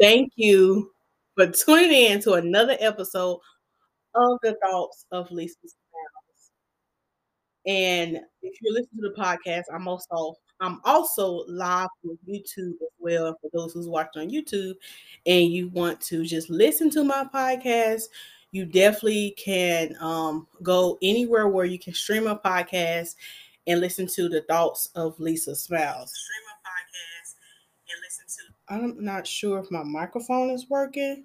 Thank you for tuning in to another episode of the Thoughts of Lisa Smilez. And if you're listening to the podcast, I'm also I'm also live on YouTube as well for those who's watching on YouTube and you want to just listen to my podcast, you definitely can um, go anywhere where you can stream a podcast and listen to the thoughts of Lisa Smilez. I'm not sure if my microphone is working.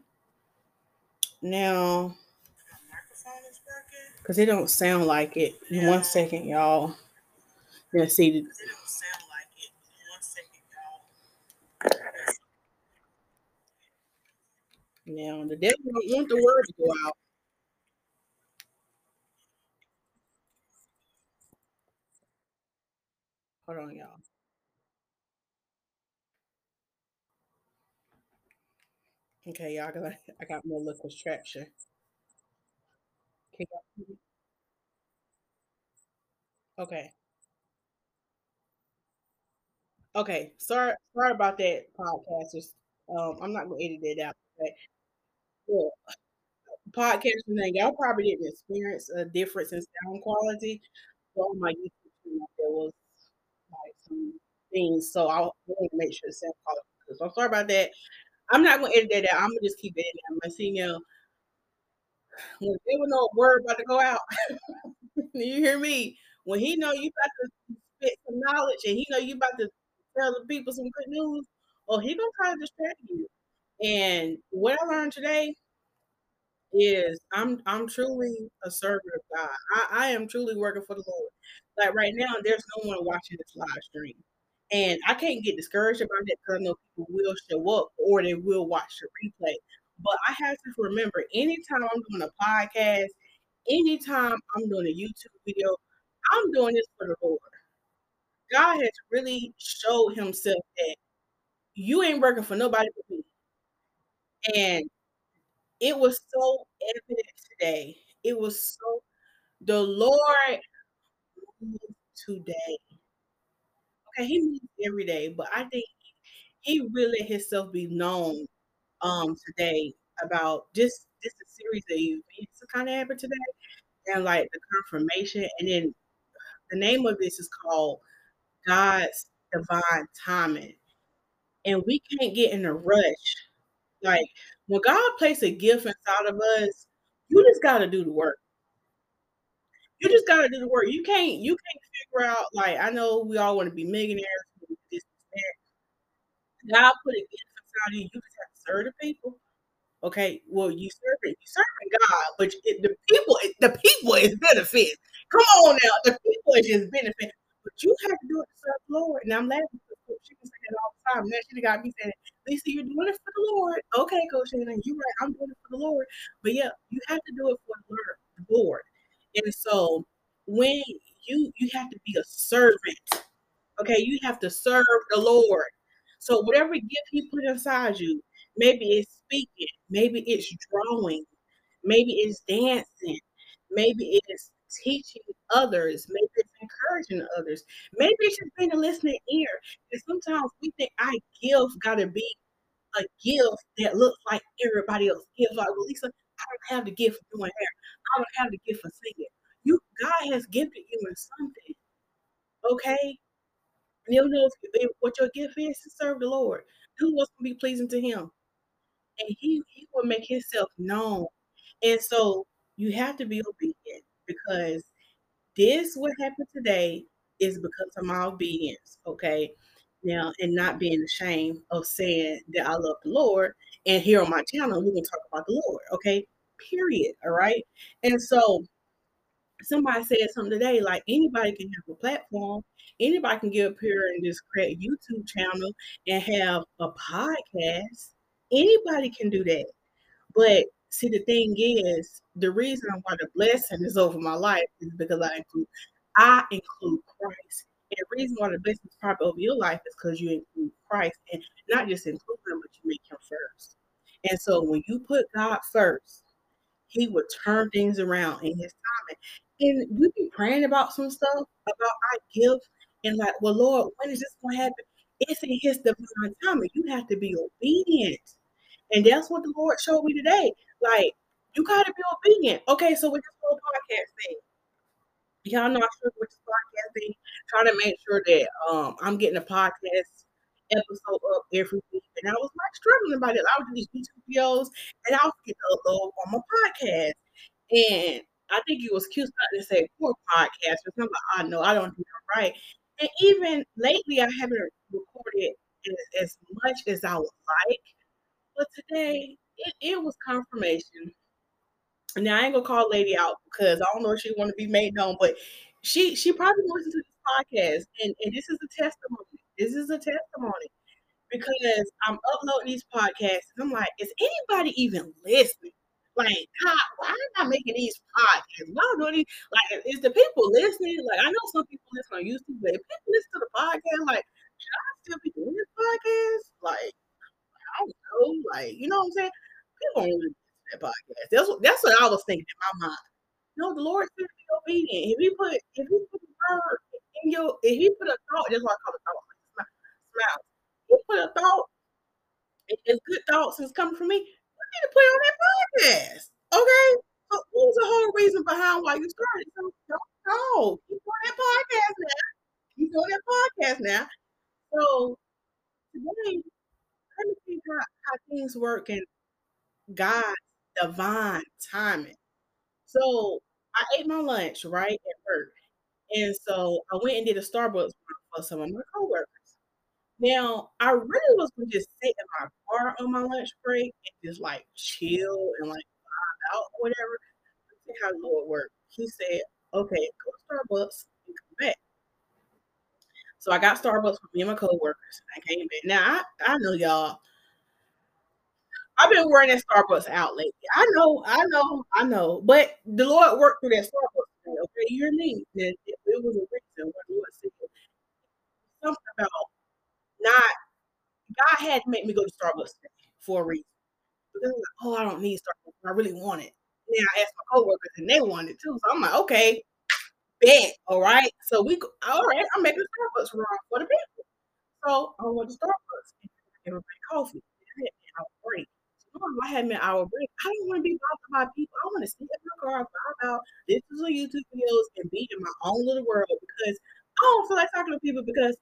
Now because it don't sound like it. In one second, y'all. Let's see. Now the devil don't want the word to go out. Hold on, y'all. Okay, y'all. Got, I got more liquid traction. Okay. Okay. Sorry, sorry about that, podcasters. Um, I'm not gonna edit it out. but Well, podcasting thing, y'all probably didn't experience a difference in sound quality. So on my YouTube channel, there was like some things. So I wanted to make sure the sound quality. So I'm sorry about that. I'm not gonna edit that out. I'm gonna just keep it I'm gonna see now. When there was no word about to go out, you hear me? When he know you about to spit some knowledge and he know you about to tell the people some good news, or he gonna try to distract you. And what I learned today is I'm I'm truly a servant of God. I, I am truly working for the Lord. Like right now, there's no one watching this live stream. And I can't get discouraged about it because I know people will show up or they will watch the replay. But I have to remember anytime I'm doing a podcast, anytime I'm doing a YouTube video, I'm doing this for the Lord. God has really showed himself that you ain't working for nobody but me. And it was so evident today. It was so the Lord today. He moves every day, but I think he really himself be known um today about just a series of events that kind of happened today and like the confirmation and then the name of this is called God's divine timing. And we can't get in a rush. Like when God places a gift inside of us, you just gotta do the work. You just gotta do the work. You can't you can't figure out like I know we all want to be millionaires. God put a gift inside you. You just have to serve the people. Okay, well, you serving you serving God, but it, the people the people is benefit. Come on now, the people is just benefit. But you have to do it to serve the Lord. And I'm laughing because she can say that all the time. Now she got me saying, Lisa, you're doing it for the Lord. Okay, Coach Shannon, you're right. I'm doing it for the Lord. But yeah, you have to do it for the Lord. And so when you you have to be a servant, okay, you have to serve the Lord. So whatever gift He put inside you, maybe it's speaking, maybe it's drawing, maybe it's dancing, maybe it's teaching others, maybe it's encouraging others, maybe it's just being a listening ear. And sometimes we think our gift got to be a gift that looks like everybody else gives. Like, Lisa, I don't have the gift for doing hair. I don't have the gift for singing. You, God has gifted you in something. Okay, you know if, if, what your gift is to serve the Lord. Do what's gonna be pleasing to Him, and He He will make Himself known. And so you have to be obedient because this what happened today is because of my obedience. Okay. Now, and not being ashamed of saying that I love the Lord. And here on my channel, we're gonna talk about the Lord. Okay. Period. All right. And so somebody said something today, like anybody can have a platform, anybody can get up here and just create a YouTube channel and have a podcast. Anybody can do that. But see, the thing is, the reason why the blessing is over my life is because I include I include Christ. The reason why the blessing is probably over your life is because you include Christ and not just include him, but you make him first. And so when you put God first, he would turn things around in his time. And we be praying about some stuff about our gift and like, well, Lord, when is this gonna happen? It's in his divine timing. You have to be obedient. And that's what the Lord showed me today. Like, you gotta be obedient. Okay, so with this whole podcast thing, y'all know I struggle with this podcast thing, trying to make sure that um I'm getting a podcast episode up every week. And I was like struggling about it. I would do these YouTube videos and I was getting upload on my podcast. And I think it was cute something to say poor podcasters. I'm like, I know I don't do that right. And even lately, I haven't recorded as, as much as I would like. But today, it, it was confirmation. Now I ain't gonna call lady out because I don't know if she want to be made known, but she she probably listens to this podcast, and and this is a testimony. This is a testimony because I'm uploading these podcasts, I'm like, is anybody even listening? Like, why am I making these podcasts? Why am these? Like, is the people listening? Like, I know some people listen on YouTube, but if people listen to the podcast, like, should I still be doing this podcast? Like, I don't know. Like, you know what I'm saying? People don't that podcast. That's what that's what I was thinking in my mind. No, the Lord said be obedient. If he put if he put the word in your if he put a thought, that's why I call it thought. Smile. He put a thought, and good thoughts is coming from me. I need to put on that podcast. Okay? So what was the whole reason behind why you started? So don't know. Keep on that podcast now. Keep on that podcast now. So today, let me see how, how things work and God's divine timing. So I ate my lunch right at work. And so I went and did a Starbucks for some of my coworkers. Now, I really was gonna just sit in my car on my lunch break and just like chill and like vibe out or whatever. See how Lord worked. He said, okay, go to Starbucks and come back. So I got Starbucks for me and my coworkers. And I came back. Now I, I know y'all. I've been wearing that Starbucks out lately. I know, I know, I know. But the Lord worked through that Starbucks thing, okay? You hear me? It, it was a reason what the Lord said. Something about not God had to make me go to Starbucks for a reason. Because I'm like, oh, I don't need Starbucks. I really want it. Then I asked my coworkers and they wanted it too. So I'm like, okay, bet. All right. So we go, all right, I'm making Starbucks run for the people. So I went to Starbucks and everybody coffee. And I was break. I had an hour break. I don't want to be bothered by people. I want to sit in my car, vibe out, listen to YouTube videos, and be in my own little world because I don't feel like talking to people because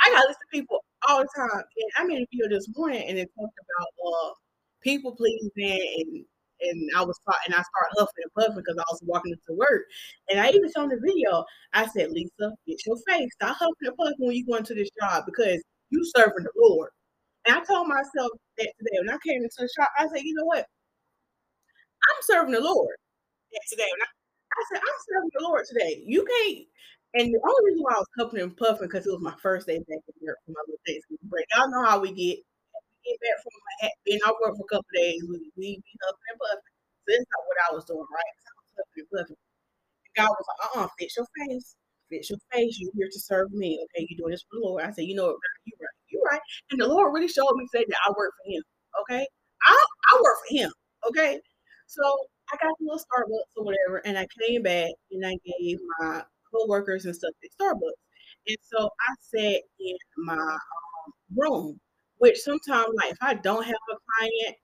I gotta listen to people all the time. And I made a video this morning and it talked about uh people pleasing and and I was taught and I started huffing and puffing because I was walking into work. And I even showed the video, I said, Lisa, get your face. Stop huffing and puffing when you go into this job because you serving the Lord. And I told myself that today when I came into the shop, I said, you know what? I'm serving the Lord today. I, I said, I'm serving the Lord today. You can't and the only reason why I was huffing and puffing because it was my first day back in Europe for my little Thanksgiving break. Y'all know how we get. We get back from being off work for a couple days. We we be huffing and puffing. So that's not what I was doing, right? I was huffing and puffing. And God was like, uh-uh, fix your face. Fix your face. You're here to serve me. Okay, you're doing this for the Lord. I said, you know what, you right. You right. And the Lord really showed me say that I work for him. Okay. I I work for him. Okay. So I got a little Starbucks or whatever, and I came back and I gave my co-workers and stuff at Starbucks. And so I sat in my um, room, which sometimes, like if I don't have a client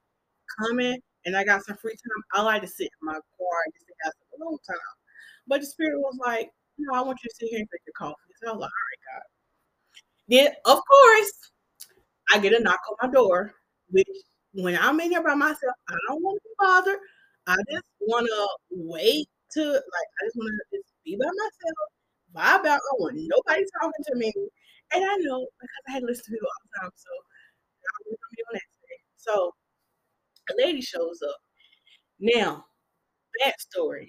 coming and I got some free time, I like to sit in my car and just have some alone time. But the spirit was like, no, I want you to sit here and drink your coffee. So I was like, all right, God. Then, of course, I get a knock on my door, which when I'm in here by myself, I don't want to be bothered. I just want to wait to, like, I just want to just be by myself, vibe out. I want nobody talking to me. And I know because I had listened to people all the time. So be on that. So a lady shows up. Now, backstory.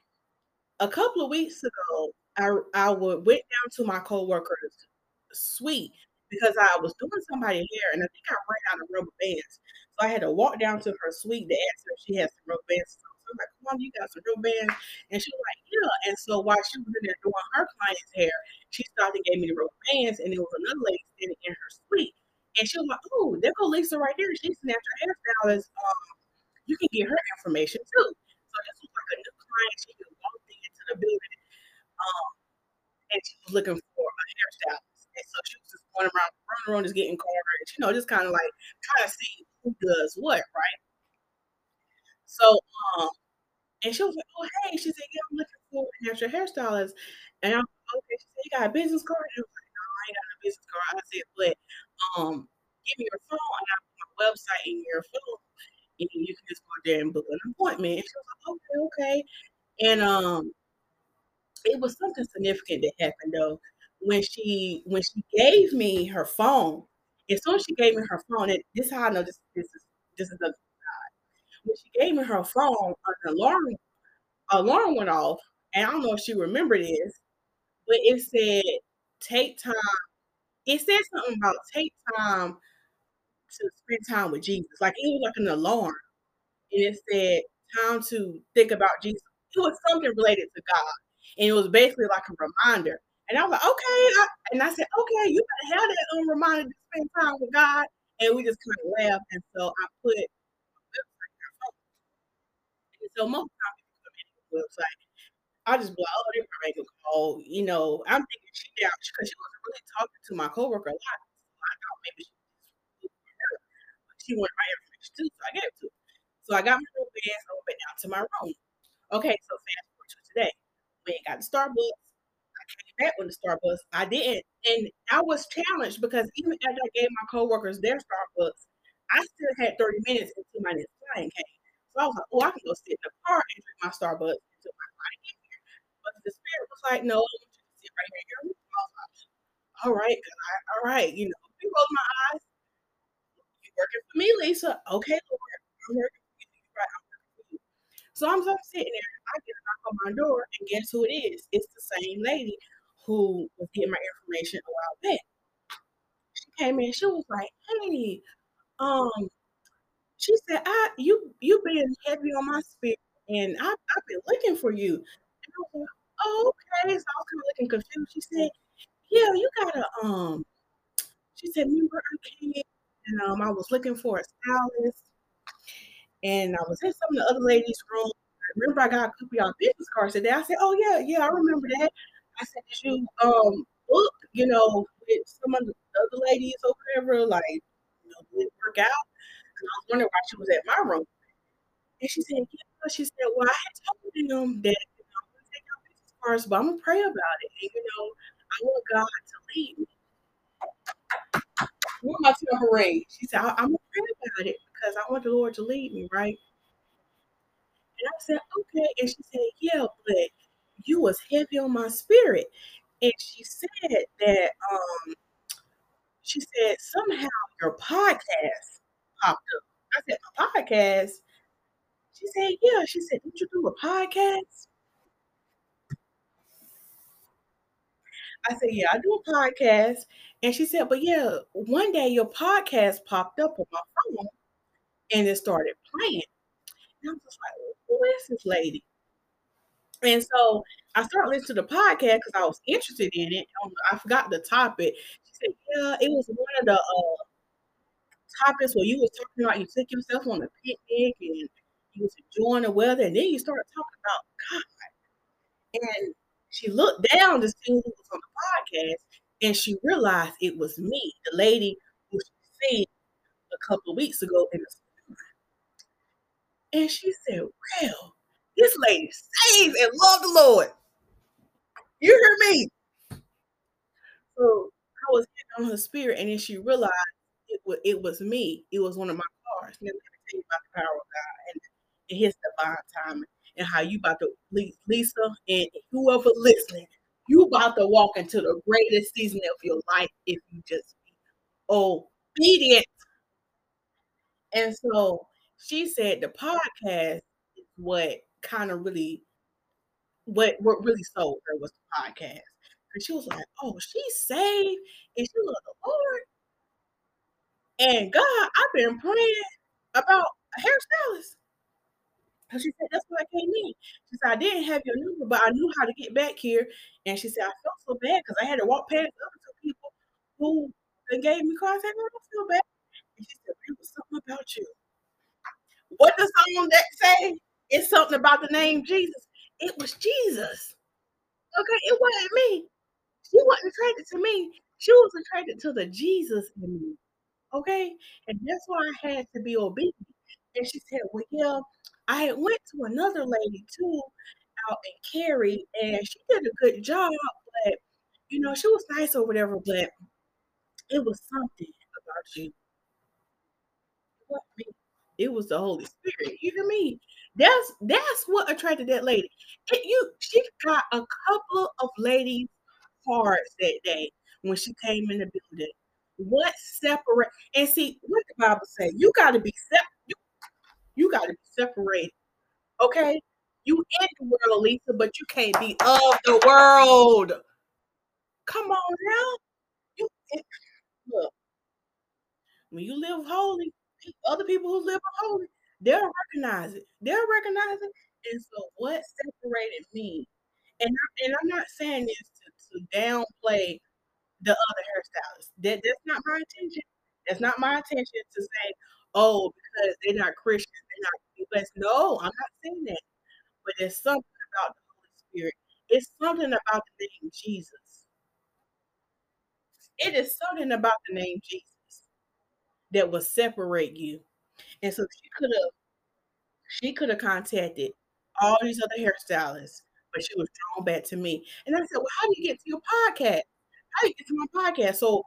A couple of weeks ago, I I would went down to my co-worker's suite because I was doing somebody hair and I think I ran out of rubber bands. So I had to walk down to her suite to ask her if she had some rubber bands So I'm like, come on, you got some rubber bands. And she was like, yeah. And so while she was in there doing her client's hair, she started and gave me the rubber bands. And there was another lady standing in her suite. And she was like, oh, there go Lisa right there. She's an after hairstylist. Um, you can get her information too. So this was like a new client. She just walked into the building. Um, and she was looking for a hairstylist. And so she was just going around, running around, just getting cards, you know, just kind of like trying to see who does what, right? So, um, and she was like, "Oh, hey," she said, "Yeah, I'm looking for a natural hairstylist." And I'm like, okay. She said, "You got a business card?" And I was like, "No, I ain't got no business card." I said, "But, um, give me your phone, and I'll put my website in your phone, and you can just go there and book an appointment." And she was like, "Okay, okay." And, um it was something significant that happened though, when she when she gave me her phone, as soon as she gave me her phone, and this is how I know this this is this is of God. When she gave me her phone, an alarm alarm went off, and I don't know if she remembered this, but it said, "Take time" it said something about take time to spend time with Jesus, like, it was like an alarm, and it said, "Time to think about Jesus." It was something related to God, and it was basically like a reminder, and I was like, "Okay," and I said, "Okay, you better have that, um, reminder to spend time with God," and we just kinda laughed, and so I put. And so most times people come in the website, I just be like, "Oh, they probably ain't gonna call," you know, I'm thinking she down because she wasn't really talking to my coworker a lot, so I thought maybe she was she wanted my information too, so I gave it to her. So I got my little bag, so I down to my room. Okay, so fast forward to today. We and got the Starbucks. Came back with the Starbucks. I didn't and I was challenged because even after I gave my coworkers their Starbucks, I still had 30 minutes until my next client came. So I was like, "Oh, I can go sit in the car and drink my Starbucks until my client get here." But the spirit was like, "No, I want you to sit right here like, "Alright, God, alright," you know, I rolled my eyes. "You working for me, Lisa. Okay, Lord, I'm working for you. Right, I'm working for you." So I'm so sitting there, I get a knock on my door, and guess who it is? It's the same lady who was getting my information a while back. She came in, she was like, "Hey," um, she said, "I you you been heavy on my spirit, and I I've been looking for you." And I was like, "Oh, okay." So I was kinda looking confused. She said, "Yeah, you gotta, um" she said, remember I came and, um, I was looking for a stylist" "and I was in some of the other ladies' room. Remember I got a couple of y'all business cards today?" I said, "Oh, yeah, yeah, I remember that." I said, "Did you, um, book, you know, with some of the other ladies or whatever, like, you know, did it work out? And I was wondering why she was at my room. And she said, "Yeah." She said, "Well, I had told them that, you know, I'm gonna take y'all business cards, but Imma pray about it, and, you know, I want God to lead me." What am Where my tambourine? She said, "I Imma pray about it because I want the Lord to lead me, right?" And I said, "Okay." And she said, "Yeah, but you was heavy on my spirit." And she said that, um she said, "Somehow your podcast popped up." I said, "A podcast?" She said, "Yeah." She said, "Don't you do a podcast?" I said, "Yeah, I do a podcast." And she said, "But, yeah, one day your podcast popped up on my phone, and it started playing." And I was just like, "Who is this lady?" And so I started listening to the podcast because I was interested in it. Um, I forgot the topic. She said, "Yeah, it was one of the, uh, topics where you was talking about you took yourself on a picnic and you was enjoying the weather, and then you started talking about God." And she looked down to see who was on the podcast, and she realized it was me, the lady who she seen a couple of weeks ago in the And she said, "Well, this lady saved and love the Lord." You hear me? So, I was getting on her spirit, and then she realized it wa it was me. It was one of my cards. Now let me tell you about the power of God and and His divine timing and how you 'bout to Lisa, and whoever listening, you about to walk into the greatest season of your life if you just be obedient. And so, she said the podcast is what kinda really what what really sold her was the podcast. And she was like, "Oh, she's saved, and she love the Lord" "and God, I've been praying about a hairstylist." 'Cause she said, "That's what I came in." She said, "I didn't have your number, but I knew how to get back here." And she said, "I felt so bad because I had to walk past other 2 people who gave me cards." I "No, don't feel bad." And she said, "It was something about you." What does song that say? It's something about the name Jesus. It was Jesus. Okay? It wasn't me. She wasn't attracted to me. She was attracted to the Jesus in me. Okay? And that's why I had to be obedient. And she said, "Well, yeah" I had went to another lady too out in Cary, and she did a good job, but, you know, she was nice or whatever, but it was something about you. What me it was the Holy Spirit, you hear me? That's that's what attracted that lady. And you she got a couple of ladies' hearts that day when she came in the building. What separate and see what the Bible say, you gotta be sep you you gotta be separated, okay? You in the world, Lisa, but you can't be of the world. Come on now. You look when you live holy, other people who live holy, they'll recognize it. They'll recognize it, and so what separated me and I and I'm not saying this to to downplay the other hairstylists. That that's not my intention. That's not my intention to say, "Oh, because they're not Christians, they're not blessed." No, I'm not saying that, but there's something about the Holy Spirit. It's something about the name Jesus. It is something about the name Jesus that will separate you, and so she coulda she coulda contacted all these other hairstylists, but she was drawn back to me, and I said, "Well, how do you get to your podcast? How do you get to my podcast?" So,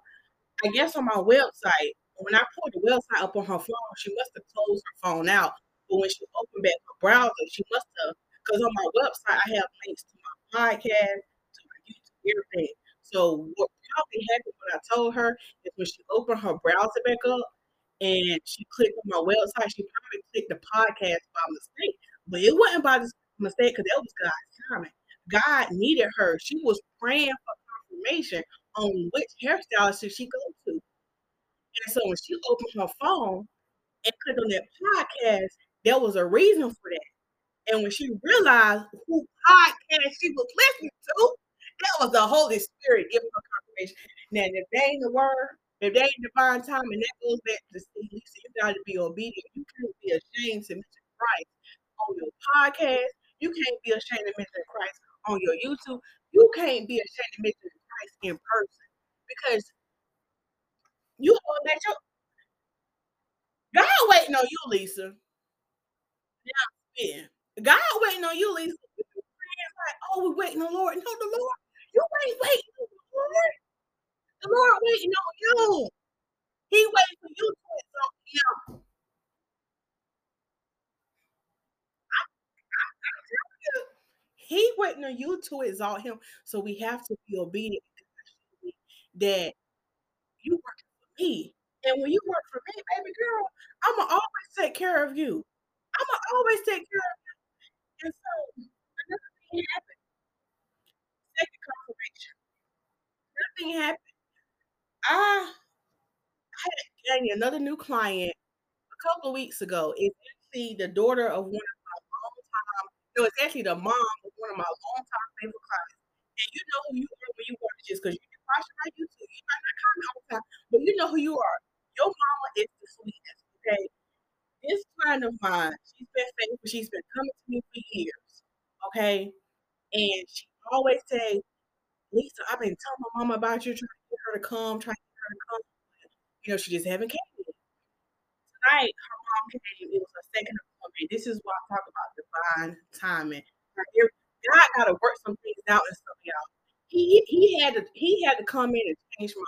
I guess on my website, when I pulled the website up on her phone, she must have closed her phone out, but when she opened back her browser, she must have because on my website, I have links to my podcast, to my YouTube, everything. So, what probably happened when I told her is when she opened her browser back up and she clicked on my website, she probably clicked the podcast by mistake, but it wasn't by mistake because that was God's timing. God needed her. She was praying for confirmation on which hairstylist should she go to, and so when she opened her phone and clicked on that podcast, there was a reason for that, and when she realized who podcast she was listening to, that was the Holy Spirit giving her confirmation. Now, if they ain't the word, if they ain't divine time, and that goes back to see, Lisa, you gotta be obedient. You can't be ashamed to mention Christ on your podcast. You can't be ashamed to mention Christ on your YouTube. You can't be ashamed to mention Christ in person because you know that your God waiting on you, Lisa. Yeah. God waiting on you, Lisa. Like, "Oh, we're waiting on the Lord." No, the Lord you ain't waiting on the Lord. The Lord waiting on you. He waiting for you to exalt him. I I you, he waiting on you to exalt him, so we have to be obedient that you work for me, and when you work for me, baby girl, Imma always take care of you. Imma always take care of you, and so another thing happened. Second. Nothing happened. I had another new client a couple of weeks ago. It's actually the daughter of one of my longtime no, it's actually the mom of one of my longtime favorite clients, and you know who you are when you watch this 'cause you be watching my YouTube, you might not comment all the time, but you know who you are. Your mama is the sweetest, okay? This client of mine, she's been faithful, she's been coming to me for years, okay? And she always say, "Lisa, I've been telling my mama about you, trying to get her to come, trying to get her to come," you know, she just haven't came yet. Tonight, her mom came, it was her second appointment. This is why I talk about divine timing. God gotta work some things out and stuff, y'all. He he had to he had to come in and change my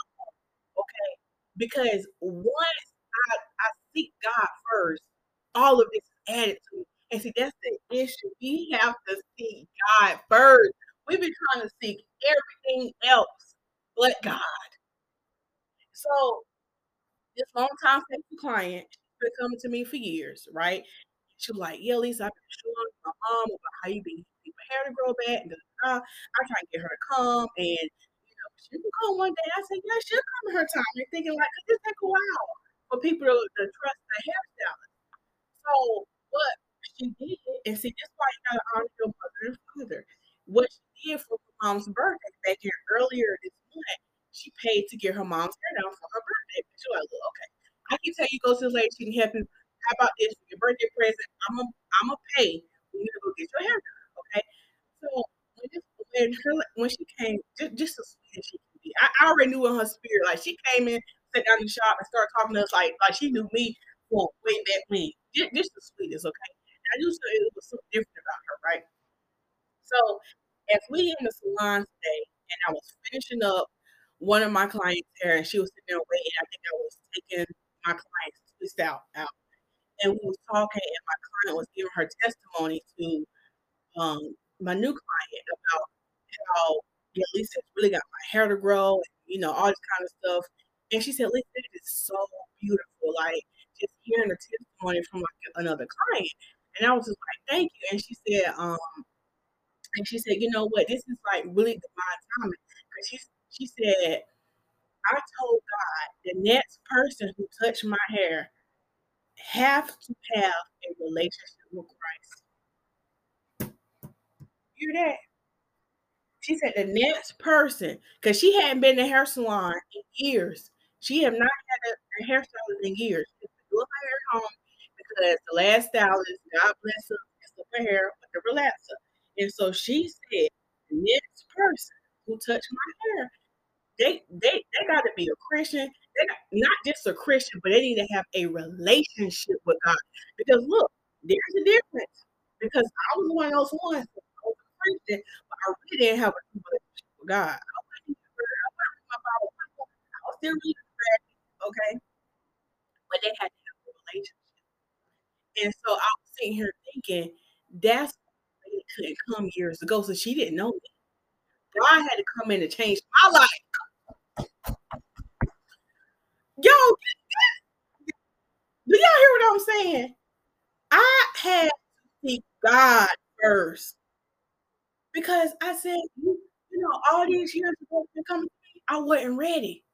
heart, okay? Because once I I seek God first, all of this is added to it, and see, that's the issue. We have to seek God first. We've been trying to seek everything else but God. So this long-time faithful client, been coming to me for years, right? She was like, "Yeah, Lisa, I've been showing my mom about how you be need my hair to grow back and da-da-da. I try to get her to come, and, you know, she can come one day." I said, "Yeah, she'll come in her time." And thinking like, it take a while for people to to trust the hairstylist. So, what she did and see, this why you gotta honor your mother and father. What she did for her mom's birthday back here earlier this month, she paid to get her mom's hair done for her birthday. She like, okay. I can tell you go to this lady, she can help you. How about this for your birthday present? Imma Imma pay for you go get your hair done, okay?" So, when this when her when she came, ju just as sweet as she can be. I I already knew in her spirit, like, she came in, sat down in the shop, and started talking to us like like she knew me from way back when. Ju just the sweetest, okay? I knew so it was something different about her, right? So, as we in the salon today, and I was finishing up one of my clients' hair, and she was sitting there waiting, I think I was taking my client's twist out out, and we was talking, and my client was giving her testimony to, um, my new client about how, yeah, Lisa really got my hair to grow, and, you know, all this kind of stuff, and she said, "Lisa, it is so beautiful," like, just hearing the testimony from, like, another client, and I was just like, "Thank you," and she said, um and she said, "You know what? This is, like, really divine timing," 'cause she's she she said, "I told God the next person who touched my hair have to have a relationship with Christ." Hear that? She said the next person, because she hadn't been to hair salon in years. She have not had a a hairstylist in years. She's been her hair at home because the last stylist, God bless her, messed up her hair and so she said, "The next person who touch my hair, they they they gotta be a Christian, they got not just a Christian, but they need to have a relationship with God." Because look, there's a difference, because I was one of those ones I was a Christian, but I really didn't have a relationship with God. I wasn't I wasn't my Bible I was still reading okay? But they had to have a relationship. And so I was sitting here thinking, that's why it couldn't come years ago, so she didn't know me. God had to come in and change my life. Yo, do y'all hear what I'm saying? I had to seek God first. Because I said, "You know, all these years ago been coming to me, I wasn't ready.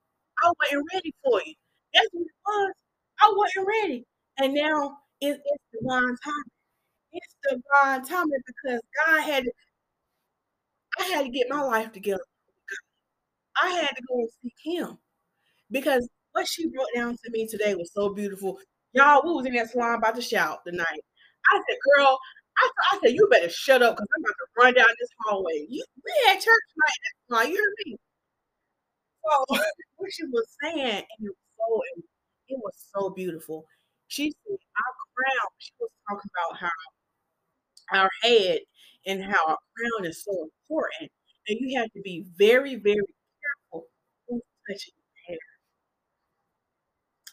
I wasn't ready for you." That's what it was. I wasn't ready, and now it it's divine timing. It's divine timing because God had I had to get my life together. I had to go and seek Him, because what she broke down to me today was so beautiful. Y'all, we was in that salon about to shout tonight. I said, "Girl," I said, "You better shut up because I'm about to run down this hallway." You we had church tonight at that you hear me? So, what she was saying, and it was so it was so beautiful. She said, "Our crown" she was talking about how our head and how our crown is so important, and you have to be very, very careful who's touching your hair.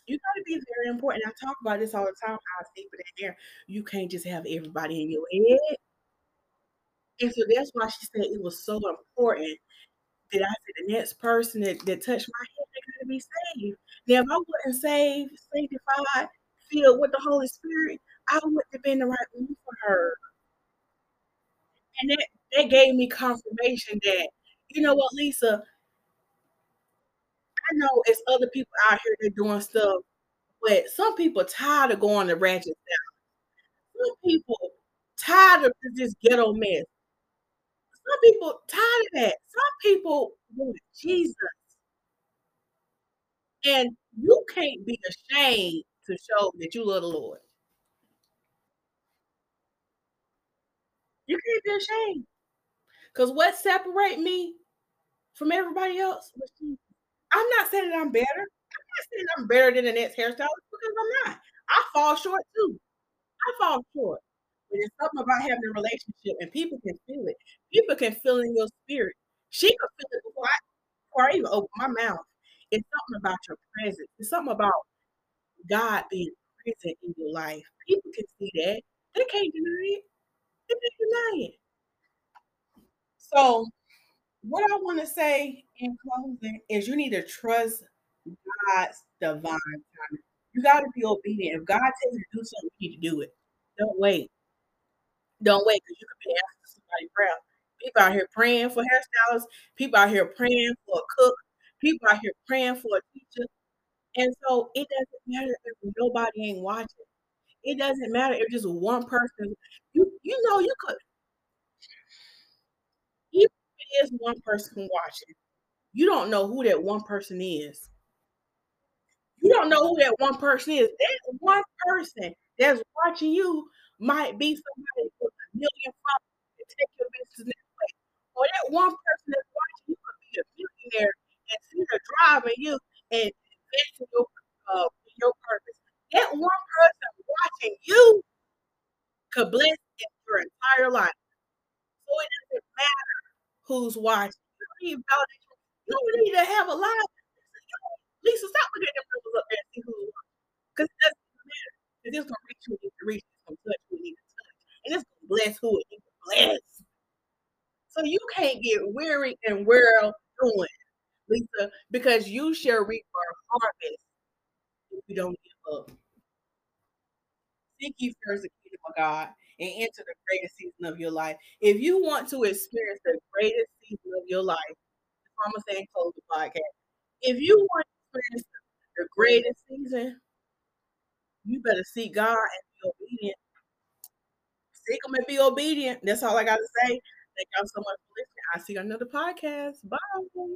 You gotta be very important. I talk about this all the time, how I see for that hair. You can't just have everybody in your head. And so that's why she said it was so important that I said the next person that that touched my hair, they gotta be saved. Now, if I wasn't saved, sanctified, filled with the Holy Spirit, I wouldn't have been the right one for her. And that that gave me confirmation that, "You know what, Lisa" "I know it's other people out here that doing stuff, but some people tired of going to ratchet style. Some people tired of th this ghetto mess. Some people tired of that. Some people want Jesus." And you can't be ashamed to show that you love the Lord. You can't be ashamed. Cause what separate me from everybody else. I'm not saying that I'm better. I'm not saying I'm better than the next hairstylist because I'm not. I fall short too. I fall short. But it's something about having a relationship and people can feel it. People can feel in your spirit. She can feel it before I before I even open my mouth. It's something about your presence. It's something about God being present in your life. People can see that. They can't deny it. So, what I wanna say in closing is you need to trust God's divine timing. You gotta be obedient. If God tells you to do something, you need to do it. Don't wait. Don't wait 'cause you could be asking somebody prayer. People out here praying for hairstylists, people out here praying for a cook, people out here praying for a teacher, and so it doesn't matter if nobody ain't watching. It doesn't matter if just one person you you know, you could even if it is one person watching, you don't know who that one person is. You don't know who that one person is. That one person that's watching you might be somebody with a million followers that take your business next way. Or that one person that's watching you could be a millionaire and see her driving you and invest in your, uh, your purpose. That one person watching you could bless your entire life. So it doesn't matter who's watching. You don't need. You to have a live. Lisa, stop looking at them numbers up there and see who's watching. Because it doesn't matter. Because it's gonna reach who it to reach. It's gonna touch who needs to touch. And it's gonna bless who it needs to bless. So you can't get weary and well doing, Lisa, because you shall reap our harvest if you don't give up. Seek ye first the kingdom of God and enter the greatest season of your life. If you want to experience the greatest season of your life, Mama saying close the podcast. If you want to experience the greatest season, you better seek God and be obedient. Seek Him and be obedient. That's all I got to say. Thank y'all so much for listening. I'll see you on another podcast. Bye.